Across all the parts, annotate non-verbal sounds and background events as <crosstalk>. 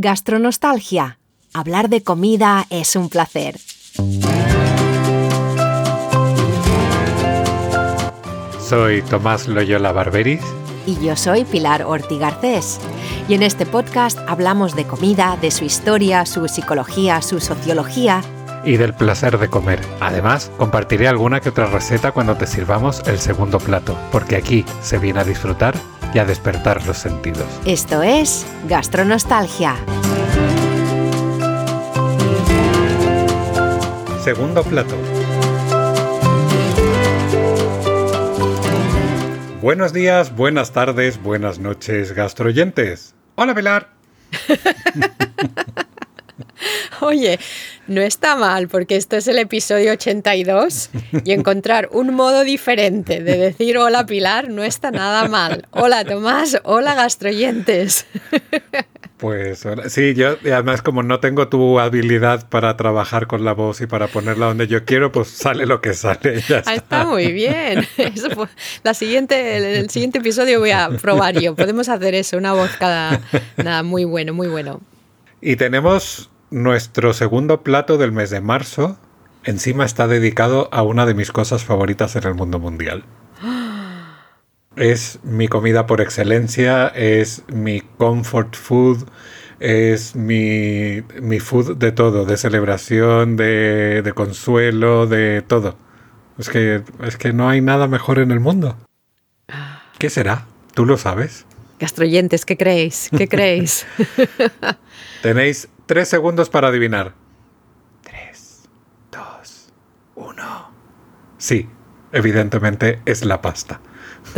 Gastronostalgia. Hablar de comida es un placer. Soy Tomás Loyola Barberis. Y yo soy Pilar Orti Garcés. Y en este podcast hablamos de comida, de su historia, su psicología, su sociología. Y del placer de comer. Además, compartiré alguna que otra receta cuando te sirvamos el segundo plato, porque aquí se viene a disfrutar y a despertar los sentidos. Esto es Gastronostalgia. Segundo plato. Buenos días, buenas tardes, buenas noches, gastroyentes. Hola, Pilar. <laughs> <laughs> Oye, no está mal porque esto es el episodio 82 y encontrar un modo diferente de decir hola Pilar no está nada mal. Hola Tomás, hola gastroyentes. <laughs> Pues sí, yo además como no tengo tu habilidad para trabajar con la voz y para ponerla donde yo quiero, pues sale lo que sale. Ya ah, está. muy bien. <laughs> la siguiente, el, siguiente episodio voy a probar yo. Podemos hacer eso, una voz cada... Nada, muy bueno, muy bueno. Y tenemos nuestro segundo plato del mes de marzo. Encima está dedicado a una de mis cosas favoritas en el mundo mundial. Es mi comida por excelencia, es mi comfort food, es mi, mi food de todo, de celebración, de, de, consuelo, de todo. Es que, es que no hay nada mejor en el mundo. ¿Qué será? ¿Tú lo sabes? Gastroyentes, ¿qué creéis? ¿Qué creéis? <laughs> Tenéis tres segundos para adivinar. Tres, dos, uno. Sí, evidentemente es la pasta. <laughs>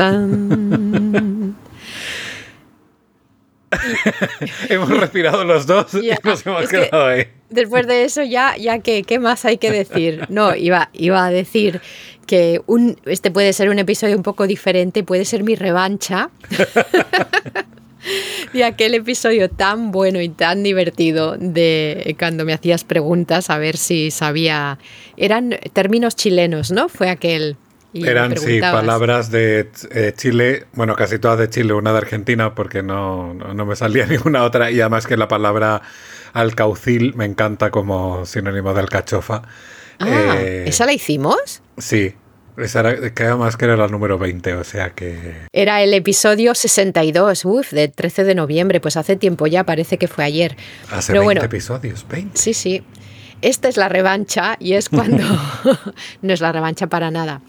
hemos respirado los dos y nos hemos quedado ahí. Después de eso ya, ya que, ¿qué más hay que decir? No, iba, iba a decir que un, este puede ser un episodio un poco diferente, puede ser mi revancha. <laughs> <laughs> de aquel episodio tan bueno y tan divertido de cuando me hacías preguntas a ver si sabía. Eran términos chilenos, ¿no? Fue aquel. Eran, sí, palabras de eh, Chile, bueno, casi todas de Chile, una de Argentina, porque no, no, me salía <laughs> ninguna otra, y además que la palabra alcaucil me encanta como sinónimo de alcachofa. Ah, eh, ¿esa la hicimos? Sí, esa era, que además que era la número 20, o sea que... Era el episodio 62, uff, del 13 de noviembre, pues hace tiempo ya, parece que fue ayer. Hace Pero 20 episodios, 20. Sí, sí. Esta es la revancha y es cuando... <laughs> <laughs> no es la revancha para nada.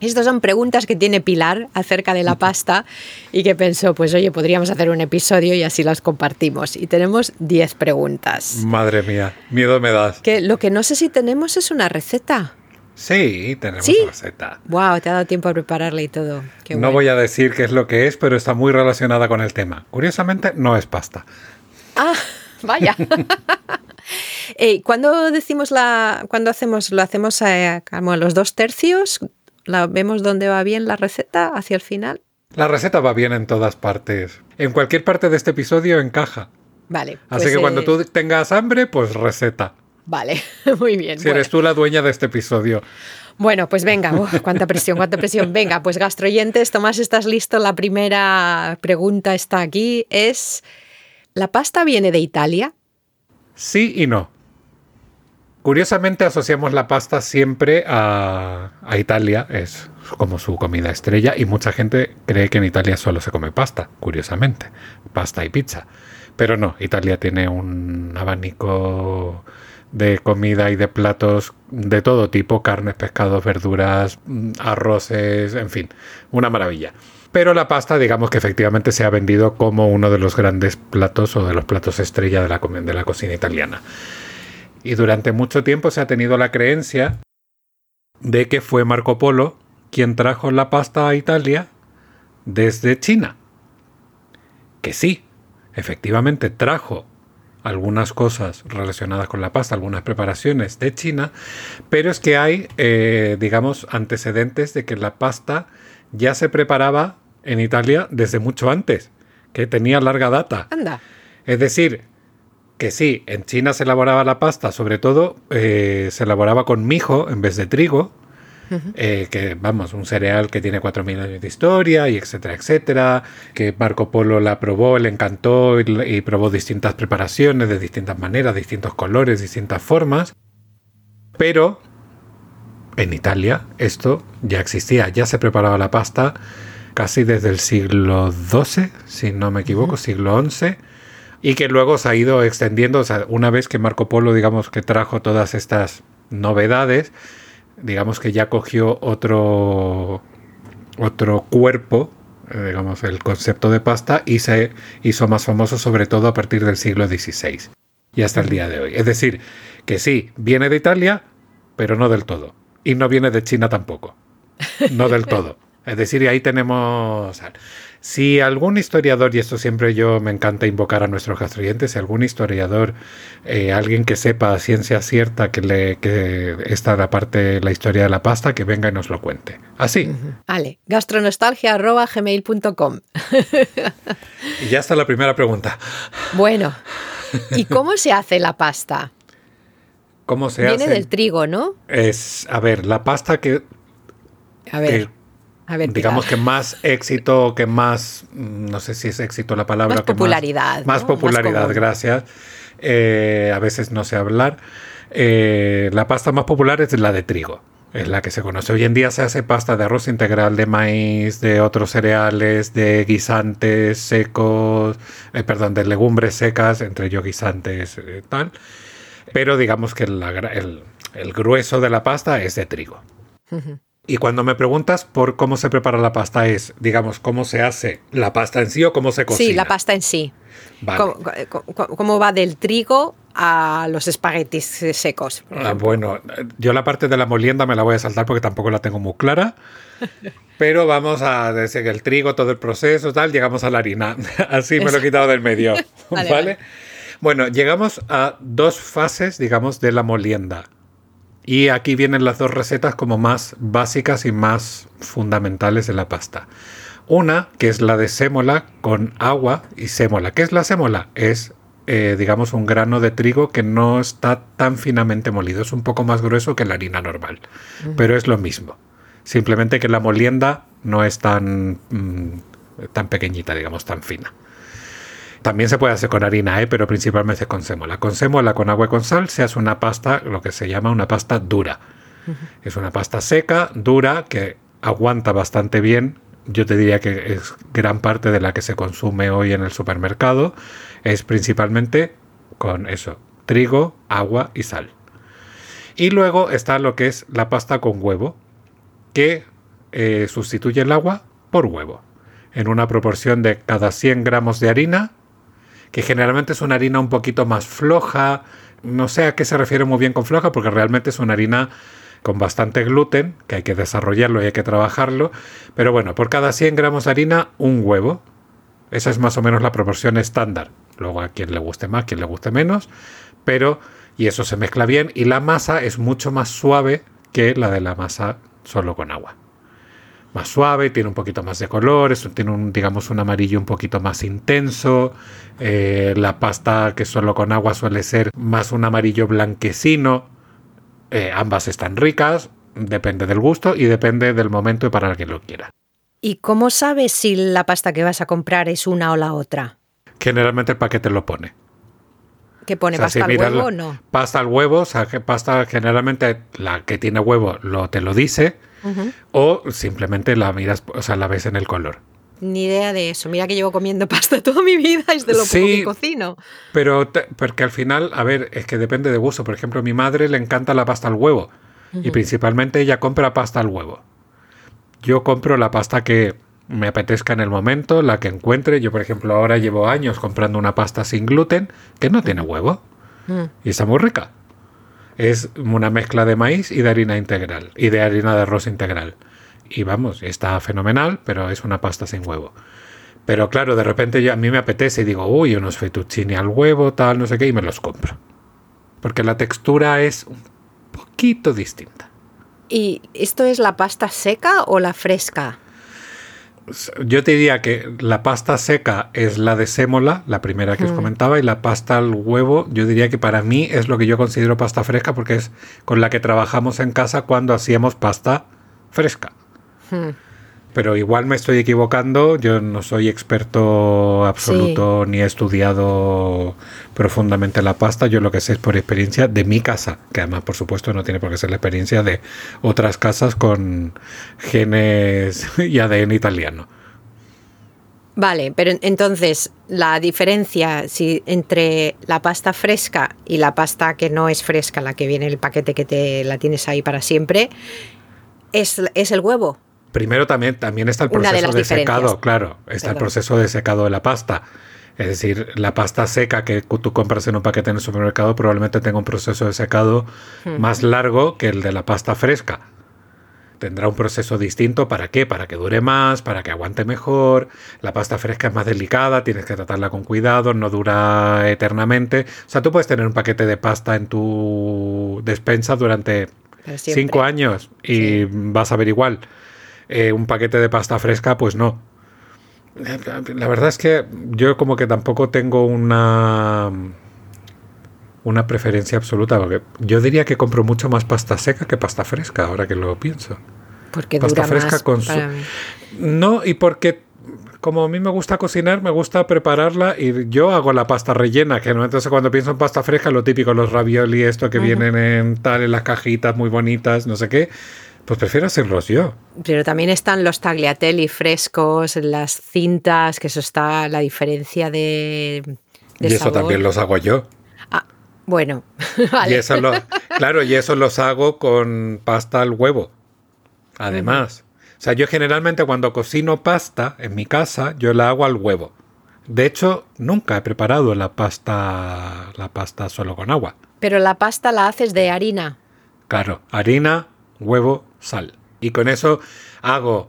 Estas son preguntas que tiene Pilar acerca de la pasta y que pensó, pues oye, podríamos hacer un episodio y así las compartimos. Y tenemos 10 preguntas. Madre mía, miedo me das. Que lo que no sé si tenemos es una receta. Sí, tenemos una receta. Wow, te ha dado tiempo a prepararla y todo. no voy a decir qué es lo que es, pero está muy relacionada con el tema. Curiosamente, no es pasta. Ah, <laughs> vaya. <laughs> eh, cuando decimos la, cuando hacemos, lo hacemos a, a los dos tercios, la vemos dónde va bien la receta hacia el final. La receta va bien en todas partes. En cualquier parte de este episodio encaja. Vale. Así pues, que cuando eh, tú tengas hambre, pues receta. Vale, <laughs> muy bien. Si eres tú la dueña de este episodio. Bueno, pues venga, cuánta presión, cuánta presión. Venga, pues gastroyentes, Tomás, ¿estás listo? La primera pregunta está aquí. Es, ¿la pasta viene de Italia? Sí y no. Curiosamente asociamos la pasta siempre a, Italia, es como su comida estrella y mucha gente cree que en Italia solo se come pasta, curiosamente, pasta y pizza. Pero no, Italia tiene un abanico de comida y de platos de todo tipo, carnes, pescados, verduras, arroces, en fin, una maravilla. Pero la pasta, digamos que efectivamente se ha vendido como uno de los grandes platos o de los platos estrella de la, de la cocina italiana. Y durante mucho tiempo se ha tenido la creencia de que fue Marco Polo quien trajo la pasta a Italia desde China. Que sí, efectivamente trajo algunas cosas relacionadas con la pasta, algunas preparaciones de China, pero es que hay, eh, digamos, antecedentes de que la pasta ya se preparaba en Italia desde mucho antes, que tenía larga data. Anda. Es decir, que sí, en China se elaboraba la pasta, sobre todo eh, se elaboraba con mijo en vez de trigo, eh, que vamos, un cereal que tiene 4.000 años de historia y etcétera, etcétera, que Marco Polo la probó, le encantó y, y probó distintas preparaciones de distintas maneras, distintos colores, distintas formas, pero en Italia esto ya existía, ya se preparaba la pasta casi desde el siglo XII, si no me equivoco, siglo XI, y que luego se ha ido extendiendo, o sea, una vez que Marco Polo, digamos, que trajo todas estas novedades, digamos que ya cogió otro, otro cuerpo, eh, digamos, el concepto de pasta, y se hizo más famoso sobre todo a partir del siglo XVI y hasta el día de hoy. Es decir, que sí, viene de Italia, pero no del todo. Y no viene de China tampoco. No del todo. Es decir, ahí tenemos... Si algún historiador, y esto siempre yo me encanta invocar a nuestros gastroyentes, si algún historiador, eh, alguien que sepa a ciencia cierta que, le, que esta la parte la historia de la pasta, que venga y nos lo cuente. Así. Vale, gastronostalgia.gmail.com. <laughs> y ya está la primera pregunta. Bueno, ¿y <laughs> cómo se hace la pasta? ¿Cómo se Viene hace? del trigo, ¿no? Es, a ver, la pasta que... A ver. Que a ver, digamos que más éxito, que más, mm, no sé si es éxito la palabra. Más que popularidad, Más, ¿no? popularidad, Más gracias. Eh, a veces no sé hablar. Eh, la pasta más popular es la de trigo. Es la que se conoce. Hoy en día se hace pasta de arroz integral, de maíz, de otros cereales, de guisantes secos, eh, perdón, de legumbres secas, entre ellos guisantes, eh, tal. Pero digamos que la el, el grueso de la pasta es de trigo. Y cuando me preguntas por cómo se prepara la pasta es, digamos, cómo se hace la pasta en sí o cómo se cocina. Sí, la pasta en sí. Vale. ¿Cómo, cómo- cómo va del trigo a los espaguetis secos? Ah, bueno, yo la parte de la molienda me la voy a saltar porque tampoco la tengo muy clara. <laughs> Pero vamos a decir que el trigo, todo el proceso, tal, llegamos a la harina. <laughs> Así me lo he quitado del medio. <laughs> Vale. Bueno, llegamos a dos fases, digamos, de la molienda. Y aquí vienen las dos recetas como más básicas y más fundamentales de la pasta. Una, que es la de sémola con agua y sémola. ¿Qué es la sémola? Es, eh, digamos, un grano de trigo que no está tan finamente molido. Es un poco más grueso que la harina normal. Pero es lo mismo. Simplemente que la molienda no es tan, mm, tan pequeñita, digamos, tan fina. También se puede hacer con harina, ¿eh? pero principalmente con sémola. Con sémola, con agua y con sal, se hace una pasta, lo que se llama una pasta dura. Es una pasta seca, dura, que aguanta bastante bien. Yo te diría que es gran parte de la que se consume hoy en el supermercado. Es principalmente con eso, trigo, agua y sal. Y luego está lo que es la pasta con huevo, que eh, sustituye el agua por huevo, en una proporción de cada 100 gramos de harina, que generalmente es una harina un poquito más floja, no sé a qué se refiere muy bien con floja, porque realmente es una harina con bastante gluten, que hay que desarrollarlo y hay que trabajarlo, pero bueno, por cada 100 gramos de harina, un huevo. Esa es más o menos la proporción estándar. Luego a quien le guste más, quien le guste menos, pero y eso se mezcla bien y la masa es mucho más suave que la de la masa solo con agua. Más suave, tiene un poquito más de color, eso tiene un, digamos, un amarillo un poquito más intenso. Eh, la pasta que solo con agua suele ser más un amarillo blanquecino. Eh, ambas están ricas, depende del gusto y depende del momento y para el que lo quiera. ¿Y cómo sabes si la pasta que vas a comprar es una o la otra? Generalmente el paquete lo pone. ¿Que pone O sea, pasta si al huevo la- o no? Pasta al huevo, o sea, que pasta generalmente la que tiene huevo lo, te lo dice, o simplemente la miras, o sea, la ves en el color. Ni idea de eso. Mira que llevo comiendo <laughs> pasta toda mi vida, es de lo poco que cocino. Pero te- porque al final, a ver, es que depende de gusto. Por ejemplo, a mi madre le encanta la pasta al huevo. Y principalmente ella compra pasta al huevo. Yo compro la pasta que me apetezca en el momento, la que encuentre. Yo, por ejemplo, ahora llevo años comprando una pasta sin gluten que no tiene huevo. Mm. Y está muy rica. Es una mezcla de maíz y de harina integral. Y de harina de arroz integral. Y vamos, está fenomenal, pero es una pasta sin huevo. Pero claro, de repente yo, a mí me apetece y digo, uy, unos fettuccini al huevo, tal, no sé qué, y me los compro. Porque la textura es un poquito distinta. ¿Y esto es la pasta seca o la fresca? Yo te diría que la pasta seca es la de sémola, la primera que os comentaba, y la pasta al huevo, yo diría que para mí es lo que yo considero pasta fresca porque es con la que trabajamos en casa cuando hacíamos pasta fresca. Pero igual me estoy equivocando, yo no soy experto absoluto ni he estudiado profundamente la pasta, yo lo que sé es por experiencia de mi casa, que además por supuesto no tiene por qué ser la experiencia de otras casas con genes <laughs> y ADN italiano. Vale, pero entonces la diferencia si, entre la pasta fresca y la pasta que no es fresca, la que viene en el paquete que te la tienes ahí para siempre, es, es el huevo. Primero también, también está el proceso de, secado, claro, está el proceso de secado de la pasta. Es decir, la pasta seca que tú compras en un paquete en el supermercado probablemente tenga un proceso de secado hmm. más largo que el de la pasta fresca. Tendrá un proceso distinto, ¿para qué? Para que dure más, para que aguante mejor. La pasta fresca es más delicada, tienes que tratarla con cuidado, no dura eternamente. O sea, tú puedes tener un paquete de pasta en tu despensa durante cinco años y vas a ver igual. Eh, un paquete de pasta fresca, pues no. La verdad es que yo como que tampoco tengo una una preferencia absoluta, porque yo diría que compro mucho más pasta seca que pasta fresca, ahora que lo pienso. Porque pasta fresca con su... No, y porque como a mí me gusta cocinar, me gusta prepararla y yo hago la pasta rellena, que no entonces cuando pienso en pasta fresca, lo típico, los ravioli, esto que vienen en tal, en las cajitas muy bonitas, no sé qué. Pues prefiero hacerlos yo. Pero también están los tagliatelli frescos, las cintas, que eso está la diferencia de. y eso también los hago yo. Ah, bueno. <laughs> Y eso lo, <laughs> claro, y eso los hago con pasta al huevo. Además. O sea, yo generalmente cuando cocino pasta en mi casa, yo la hago al huevo. De hecho, nunca he preparado la pasta, la pasta solo con agua. Pero la pasta la haces de harina. Claro, harina, huevo, sal. Y con eso hago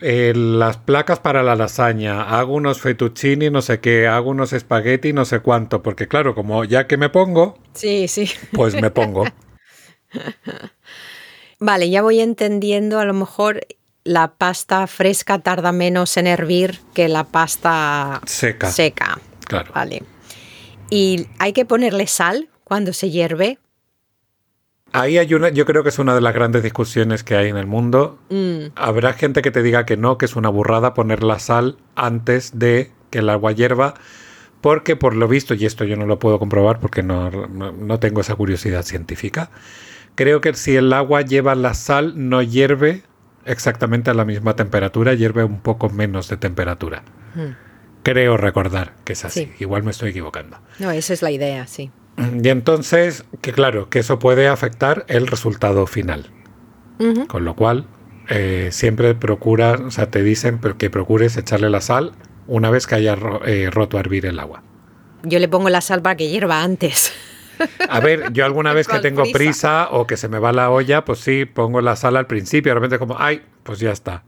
eh, las placas para la lasaña, hago unos fettuccini, no sé qué, hago unos espagueti, no sé cuánto, porque claro, como ya que me pongo, sí, sí. pues me pongo. <laughs> vale, ya voy entendiendo, a lo mejor la pasta fresca tarda menos en hervir que la pasta seca. Seca. Claro. Vale. ¿Y hay que ponerle sal cuando se hierve? Ahí hay una, yo creo que es una de las grandes discusiones que hay en el mundo. Mm. Habrá gente que te diga que no, que es una burrada poner la sal antes de que el agua hierva, porque por lo visto, y esto yo no lo puedo comprobar porque no, no tengo esa curiosidad científica, creo que si el agua lleva la sal no hierve exactamente a la misma temperatura, hierve un poco menos de temperatura. Mm. Creo recordar que es así. Igual me estoy equivocando. No, esa es la idea, sí. Y entonces, que claro, que eso puede afectar el resultado final. Con lo cual, eh, siempre procura, o sea, te dicen que procures echarle la sal una vez que haya eh, roto a hervir el agua. Yo le pongo la sal para que hierva antes. A ver, yo alguna <laughs> vez que tengo prisa? o que se me va la olla, pues sí, pongo la sal al principio, de repente como, ay, pues ya está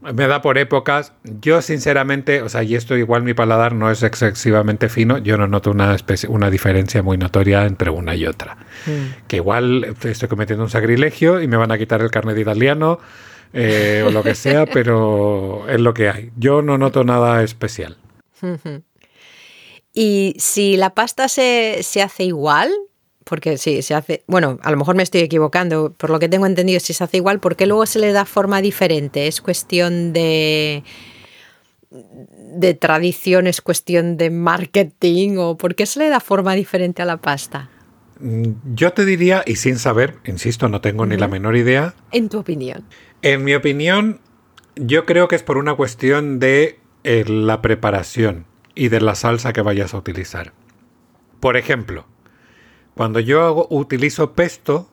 me da por épocas. Yo sinceramente, o sea, y esto igual mi paladar no es excesivamente fino, yo no noto una, una diferencia muy notoria entre una y otra. Mm. Que igual estoy cometiendo un sacrilegio y me van a quitar el carnet de italiano eh, o lo que sea, <laughs> pero es lo que hay. Yo no noto nada especial. <laughs> Y si la pasta se, se hace igual, porque sí, se hace, bueno, a lo mejor me estoy equivocando, por lo que tengo entendido, si se hace igual, ¿por qué luego se le da forma diferente? ¿Es cuestión de, de tradición, es cuestión de marketing o por qué se le da forma diferente a la pasta? Mm, yo te diría, y sin saber, insisto, no tengo ni la menor idea. En tu opinión. En mi opinión, yo creo que es por una cuestión de eh, la preparación y de la salsa que vayas a utilizar. Por ejemplo, cuando yo hago, utilizo pesto,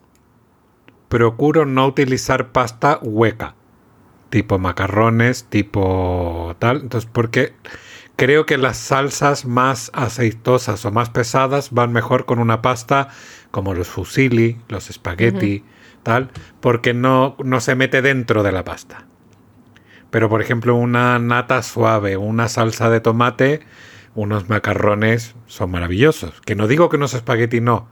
procuro no utilizar pasta hueca, tipo macarrones, tipo tal. Entonces, porque creo que las salsas más aceitosas o más pesadas van mejor con una pasta como los fusilli, los espagueti, tal, porque no, no se mete dentro de la pasta. Pero, por ejemplo, una nata suave, una salsa de tomate, unos macarrones son maravillosos. Que no digo que unos espagueti no,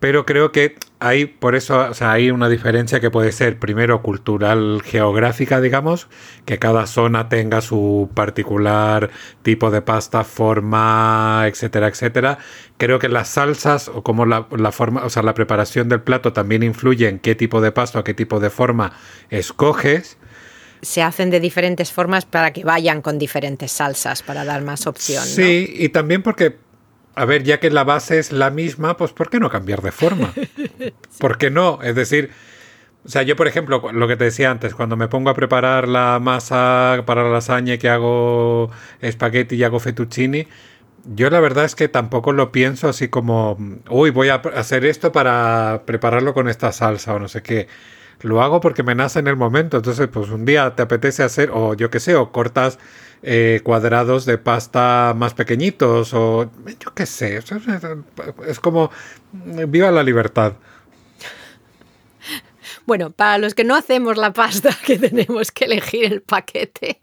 pero creo que hay, por eso, o sea, hay una diferencia que puede ser, primero, cultural, geográfica, digamos, que cada zona tenga su particular tipo de pasta, forma, etcétera, etcétera. Creo que las salsas o como la, la forma, o sea, la preparación del plato también influye en qué tipo de pasta o qué tipo de forma escoges se hacen de diferentes formas para que vayan con diferentes salsas, para dar más opción. Sí, y también porque a ver, ya que la base es la misma, pues ¿por qué no cambiar de forma? <laughs> ¿Por qué no? Es decir, o sea, yo por ejemplo, lo que te decía antes, cuando me pongo a preparar la masa para la lasaña que hago espagueti y hago fettuccini, yo la verdad es que tampoco lo pienso así como, uy, voy a hacer esto para prepararlo con esta salsa o no sé qué. Lo hago porque me nace en el momento. Entonces, pues un día te apetece hacer, o yo qué sé, o cortas eh, cuadrados de pasta más pequeñitos o yo qué sé, es como viva la libertad. Bueno, para los que no hacemos la pasta, <laughs> que tenemos que elegir el paquete.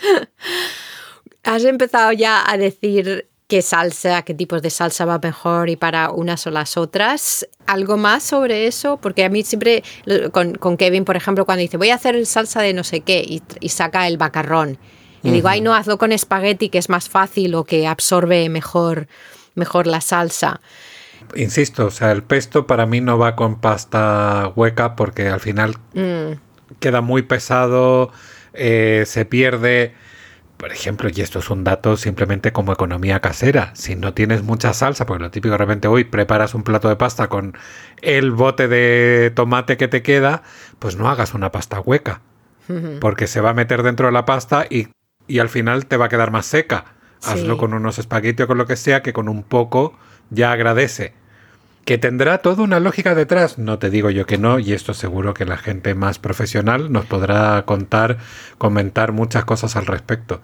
<laughs> Has empezado ya a decir qué salsa, qué tipos de salsa va mejor y para unas o las otras. ¿Algo más sobre eso? Porque a mí siempre, con, Kevin, por ejemplo, cuando dice voy a hacer salsa de no sé qué y, y saca el macarrón y digo, ay, no, hazlo con espagueti, que es más fácil o que absorbe mejor, mejor la salsa. Insisto, o sea, el pesto para mí no va con pasta hueca porque al final mm. queda muy pesado, eh, se pierde. Por ejemplo, y esto es un dato simplemente como economía casera. Si no tienes mucha salsa, pues lo típico de repente hoy preparas un plato de pasta con el bote de tomate que te queda, pues no hagas una pasta hueca. Porque se va a meter dentro de la pasta y y al final te va a quedar más seca. Hazlo con unos espaguetis o con lo que sea, que con un poco ya agradece. Que tendrá toda una lógica detrás, no te digo yo que no, y esto seguro que la gente más profesional nos podrá contar, comentar muchas cosas al respecto.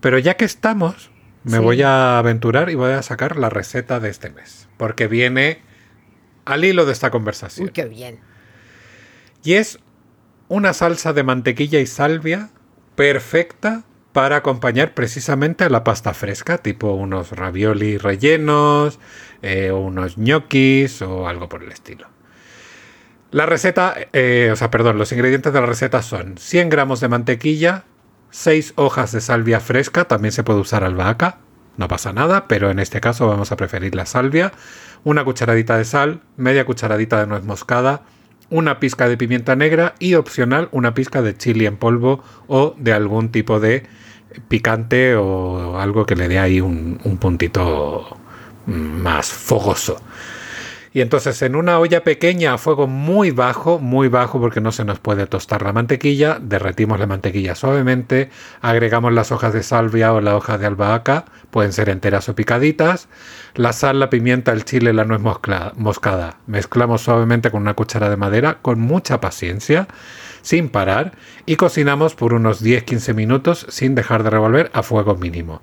Pero ya que estamos, me voy a aventurar y voy a sacar la receta de este mes, porque viene al hilo de esta conversación. Uy, qué bien. Y es una salsa de mantequilla y salvia perfecta para acompañar precisamente a la pasta fresca, tipo unos ravioli rellenos, eh, unos ñoquis o algo por el estilo. La receta, eh, o sea, perdón, los ingredientes de la receta son 100 gramos de mantequilla, 6 hojas de salvia fresca, también se puede usar albahaca, no pasa nada, pero en este caso vamos a preferir la salvia, una cucharadita de sal, media cucharadita de nuez moscada, una pizca de pimienta negra y opcional una pizca de chili en polvo o de algún tipo de picante o algo que le dé ahí un, puntito más fogoso. Y entonces en una olla pequeña a fuego muy bajo, muy bajo porque no se nos puede tostar la mantequilla, derretimos la mantequilla suavemente, agregamos las hojas de salvia o la hoja de albahaca, pueden ser enteras o picaditas, la sal, la pimienta, el chile, la nuez moscada. Mezclamos suavemente con una cuchara de madera con mucha paciencia sin parar y cocinamos por unos 10-15 minutos sin dejar de revolver a fuego mínimo.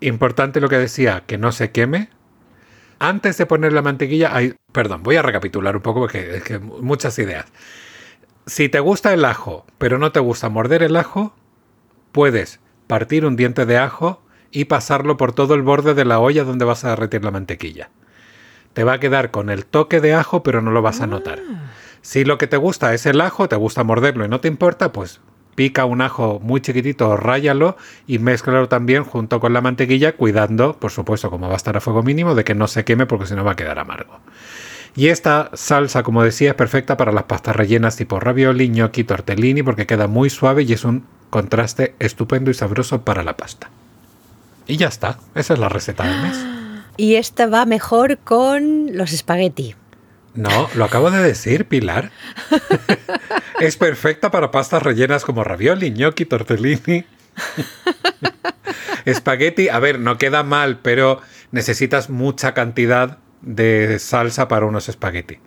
Importante lo que decía, que no se queme. Antes de poner la mantequilla, hay, perdón, voy a recapitular un poco porque es que muchas ideas. Si te gusta el ajo, pero no te gusta morder el ajo, puedes partir un diente de ajo y pasarlo por todo el borde de la olla donde vas a derretir la mantequilla. Te va a quedar con el toque de ajo, pero no lo vas a notar. Ah. Si lo que te gusta es el ajo, te gusta morderlo y no te importa, pues pica un ajo muy chiquitito, ráyalo y mézclalo también junto con la mantequilla, cuidando, por supuesto, como va a estar a fuego mínimo, de que no se queme porque si no va a quedar amargo. Y esta salsa, como decía, es perfecta para las pastas rellenas tipo ravioli, gnocchi, tortellini, porque queda muy suave y es un contraste estupendo y sabroso para la pasta. Y ya está, esa es la receta del mes. <gasps> Y esta va mejor con los espagueti. No, lo acabo de decir, Pilar. <laughs> es perfecta para pastas rellenas como ravioli, gnocchi, tortellini. <laughs> Espagueti, a ver, no queda mal, pero necesitas mucha cantidad de salsa para unos espagueti.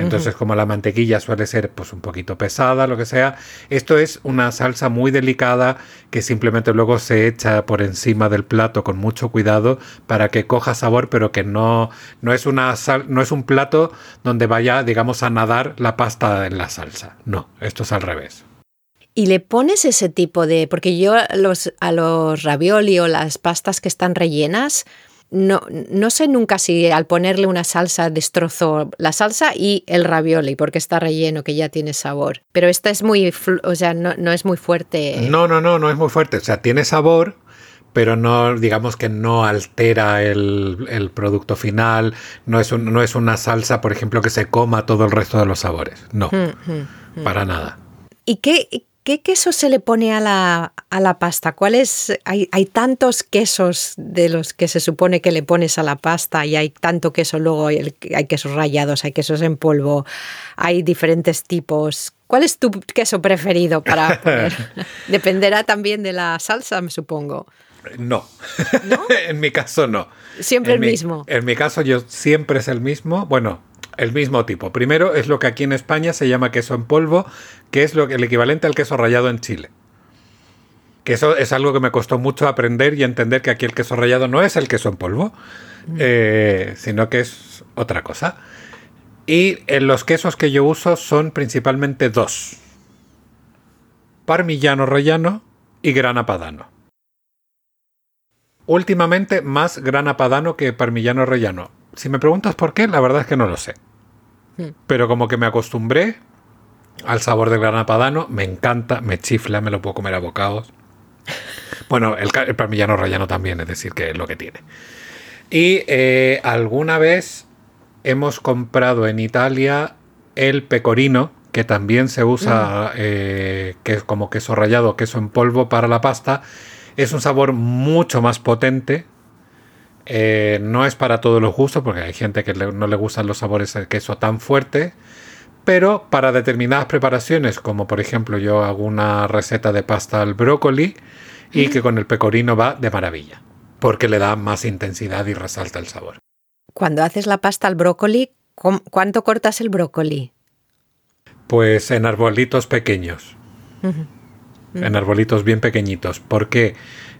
Entonces, como la mantequilla suele ser pues un poquito pesada, lo que sea, esto es una salsa muy delicada que simplemente luego se echa por encima del plato con mucho cuidado para que coja sabor, pero que no, no es una sal, no es un plato donde vaya, digamos, a nadar la pasta en la salsa. No, esto es al revés. Y le pones ese tipo de. Porque yo los, a los ravioli o las pastas que están rellenas, no, no sé nunca si al ponerle una salsa destrozo la salsa y el ravioli, porque está relleno, que ya tiene sabor. Pero esta es muy, o sea, no, no es muy fuerte. No, no, no, no es muy fuerte. O sea, tiene sabor, pero no, digamos que no altera el, producto final, no es, no es una salsa, por ejemplo, que se coma todo el resto de los sabores. No, hmm, hmm, hmm. para nada. ¿Y qué, qué, queso se le pone a la, a la pasta? ¿Cuáles? Hay, hay tantos quesos de los que se supone que le pones a la pasta y hay tanto queso, luego hay, hay quesos rallados, hay quesos en polvo, hay diferentes tipos. ¿Cuál es tu queso preferido para <laughs> poner? Dependerá también de la salsa, me supongo. No. <laughs> en mi caso no. Siempre el mismo. En mi caso yo siempre es el mismo. Bueno, el mismo tipo. Primero es lo que aquí en España se llama queso en polvo, que es lo el equivalente al queso rallado en Chile. Que eso es algo que me costó mucho aprender y entender que aquí el queso rallado no es el queso en polvo, mm. eh, sino que es otra cosa. Y en los quesos que yo uso son principalmente dos. Parmigiano rellano y grana padano. Últimamente más grana padano que parmigiano rellano. Si me preguntas por qué, la verdad es que no lo sé. Pero como que me acostumbré al sabor del grana padano, me encanta, me chifla, me lo puedo comer a bocados. Bueno, el, parmigiano rellano también, es decir, que es lo que tiene. Y eh, alguna vez hemos comprado en Italia el pecorino, que también se usa mm. eh, que es como queso rallado, queso en polvo para la pasta, es un sabor mucho más potente. Eh, no es para todos los gustos, porque hay gente que no le gustan los sabores de queso tan fuerte. Pero para determinadas preparaciones, como por ejemplo yo hago una receta de pasta al brócoli y que con el pecorino va de maravilla, porque le da más intensidad y resalta el sabor. Cuando haces la pasta al brócoli, ¿cuánto cortas el brócoli? Pues en arbolitos pequeños en arbolitos bien pequeñitos. porque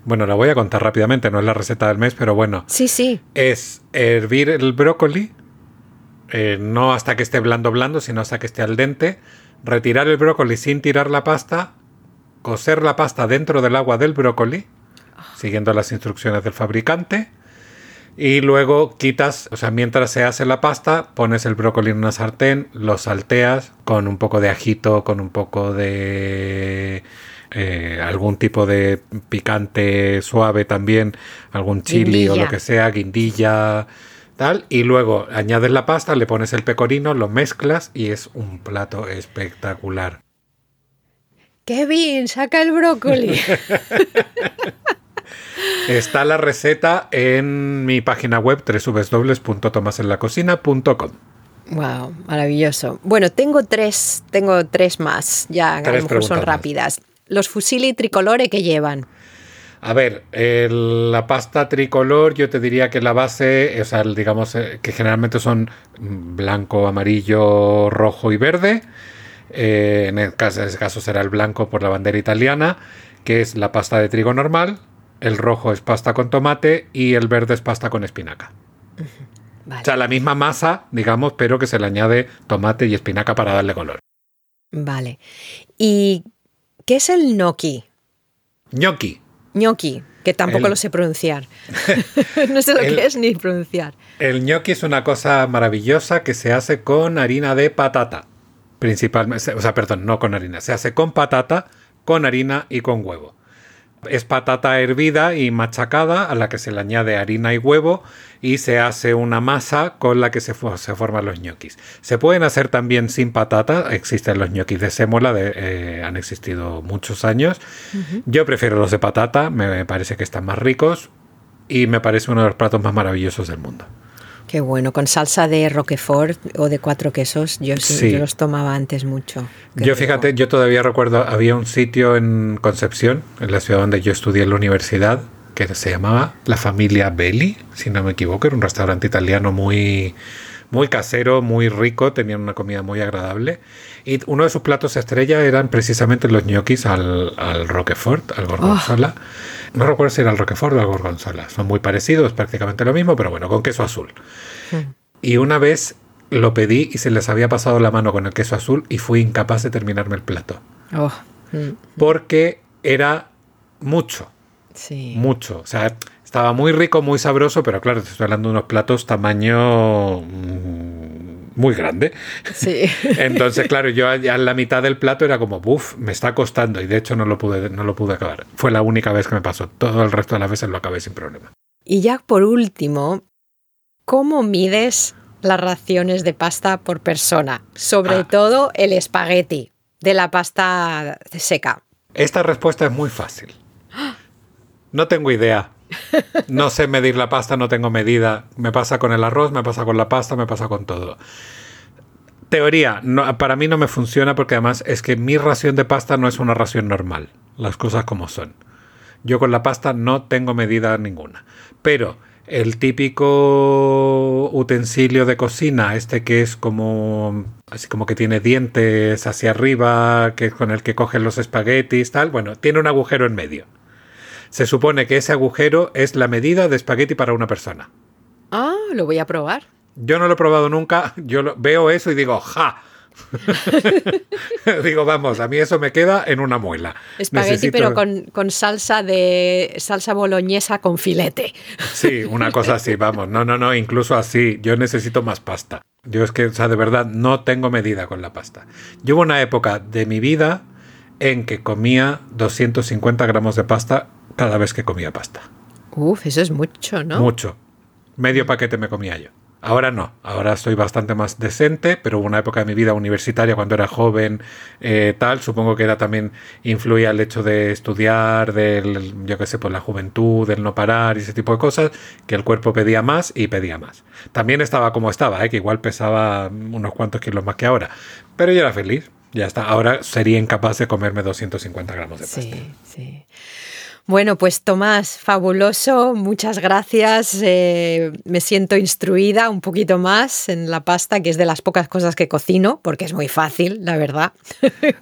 Bueno, la voy a contar rápidamente, no es la receta del mes, pero bueno. Sí, sí. Es hervir el brócoli, eh, no hasta que esté blando blando, sino hasta que esté al dente, retirar el brócoli sin tirar la pasta, coser la pasta dentro del agua del brócoli, siguiendo las instrucciones del fabricante, y luego quitas, o sea, mientras se hace la pasta, pones el brócoli en una sartén, lo salteas con un poco de ajito, con un poco de eh, algún tipo de picante suave también, algún chili o lo que sea, guindilla, tal, y luego añades la pasta, le pones el pecorino, lo mezclas y es un plato espectacular. Kevin, saca el brócoli. <laughs> Está la receta en mi página web www.tomasenlacocina.com. Wow, maravilloso. Bueno, tengo tres, tengo tres más, ya a lo mejor son rápidas los fusilli tricolore que llevan? A ver, la pasta tricolor, yo te diría que la base, o sea, digamos eh, que generalmente son blanco, amarillo, rojo y verde. Eh, en, el caso, ese caso será el blanco por la bandera italiana, que es la pasta de trigo normal. El rojo es pasta con tomate y el verde es pasta con espinaca. O sea, la misma masa, digamos, pero que se le añade tomate y espinaca para darle color. Vale. ¿Y ¿Qué es el gnocchi? Gnocchi. Gnocchi, que tampoco lo sé pronunciar. <laughs> <laughs> no sé lo que es ni pronunciar. El gnocchi es una cosa maravillosa que se hace con harina de patata. Principalmente, o sea, perdón, no con harina. Se hace con patata, con harina y con huevo. Es patata hervida y machacada a la que se le añade harina y huevo y se hace una masa con la que se, se forman los ñoquis. Se pueden hacer también sin patata, existen los ñoquis de sémola, de, eh, han existido muchos años. Yo prefiero los de patata, me parece que están más ricos y me parece uno de los platos más maravillosos del mundo. Qué bueno, con salsa de Roquefort o de cuatro quesos, yo, sí. los tomaba antes mucho. yo fíjate, yo todavía recuerdo, había un sitio en Concepción, en la ciudad donde yo estudié en la universidad, que se llamaba La Familia Belli, si no me equivoco, era un restaurante italiano muy, muy casero, muy rico, tenían una comida muy agradable. Y uno de sus platos estrella eran precisamente los ñoquis al, al Roquefort, al gorgonzola. Oh. No recuerdo si era el Roquefort o el gorgonzola. Son muy parecidos, prácticamente lo mismo, pero bueno, con queso azul. Hmm. Y una vez lo pedí y se les había pasado la mano con el queso azul y fui incapaz de terminarme el plato. Oh. Porque era mucho. Sí. Mucho. O sea, Estaba muy rico, muy sabroso, pero claro, te estoy hablando de unos platos tamaño mm, muy grande. Sí. <laughs> Entonces, claro, yo ya en la mitad del plato era como, uff, me está costando y de hecho no lo pude, no lo pude acabar. Fue la única vez que me pasó. Todo el resto de las veces lo acabé sin problema. Y ya por último, ¿cómo mides las raciones de pasta por persona? Sobre Ah. todo el espagueti de la pasta seca. Esta respuesta es muy fácil. No tengo idea. No sé medir la pasta, no tengo medida. Me pasa con el arroz, me pasa con la pasta, me pasa con todo. Teoría, para mí no me funciona porque además es que mi ración de pasta no es una ración normal. Las cosas como son. Yo con la pasta no tengo medida ninguna. Pero el típico utensilio de cocina, este que es como así como que tiene dientes hacia arriba, que es con el que cogen los espaguetis, tal, bueno, tiene un agujero en medio. Se supone que ese agujero es la medida de espagueti para una persona. Ah, lo voy a probar. Yo no lo he probado nunca, yo lo- veo eso y digo, ¡ja! <laughs> digo, vamos, a mí eso me queda en una muela. Espagueti, Necesito- pero con, con salsa de salsa boloñesa con filete. Sí, una cosa así, vamos. No, no, no, incluso así. Yo necesito más pasta. Yo es que, o sea, de verdad, no tengo medida con la pasta. Yo hubo una época de mi vida en que comía 250 gramos de pasta cada vez que comía pasta. Uf, eso es mucho, ¿no? Mucho. Medio paquete me comía yo. Ahora no, ahora estoy bastante más decente, pero hubo una época de mi vida universitaria cuando era joven, eh, tal, supongo que era también influía el hecho de estudiar, del, yo qué sé, pues la juventud, del no parar y ese tipo de cosas, que el cuerpo pedía más y pedía más. También estaba como estaba, ¿eh? que igual pesaba unos cuantos kilos más que ahora, pero yo era feliz, ya está. Ahora sería incapaz de comerme 250 gramos de pasta. Sí, sí. Bueno, pues Tomás, fabuloso, muchas gracias. eh, me siento instruida un poquito más en la pasta, que es de las pocas cosas que cocino, porque es muy fácil, la verdad.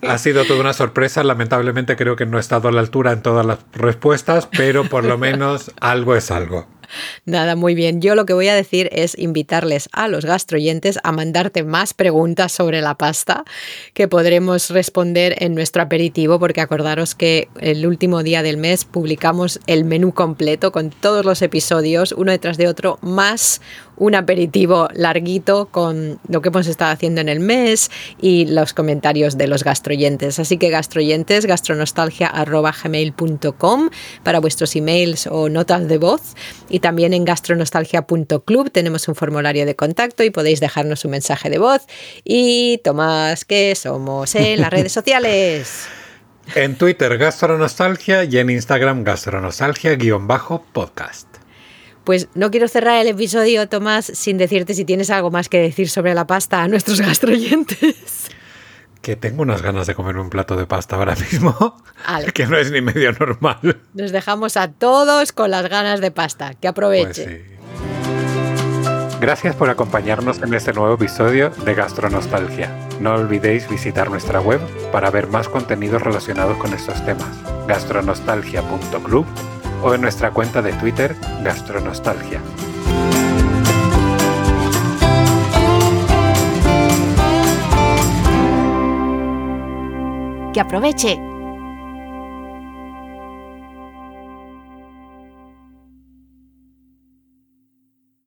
Ha sido toda una sorpresa. Lamentablemente creo que no he estado a la altura en todas las respuestas, pero por lo <laughs> menos algo es algo. Nada, muy bien. Yo lo que voy a decir es invitarles a los gastroyentes a mandarte más preguntas sobre la pasta que podremos responder en nuestro aperitivo, porque acordaros que el último día del mes publicamos el menú completo con todos los episodios, uno detrás de otro, más un aperitivo larguito con lo que hemos estado haciendo en el mes y los comentarios de los gastroyentes. Así que gastroyentes, gastronostalgia.gmail.com para vuestros emails o notas de voz y también en gastronostalgia.club tenemos un formulario de contacto y podéis dejarnos un mensaje de voz. Y Tomás, que somos en las redes <laughs> sociales. En Twitter Gastronostalgia y en Instagram Gastronostalgia-podcast. Pues no quiero cerrar el episodio, Tomás, sin decirte si tienes algo más que decir sobre la pasta a nuestros <laughs> gastroyentes. Que tengo unas ganas de comerme un plato de pasta ahora mismo, Ale. <laughs> que no es ni medio normal. Nos dejamos a todos con las ganas de pasta. Que aproveche. Pues sí. Gracias por acompañarnos en este nuevo episodio de Gastronostalgia. No olvidéis visitar nuestra web para ver más contenidos relacionados con estos temas, gastronostalgia.club o en nuestra cuenta de Twitter Gastronostalgia. Que aproveche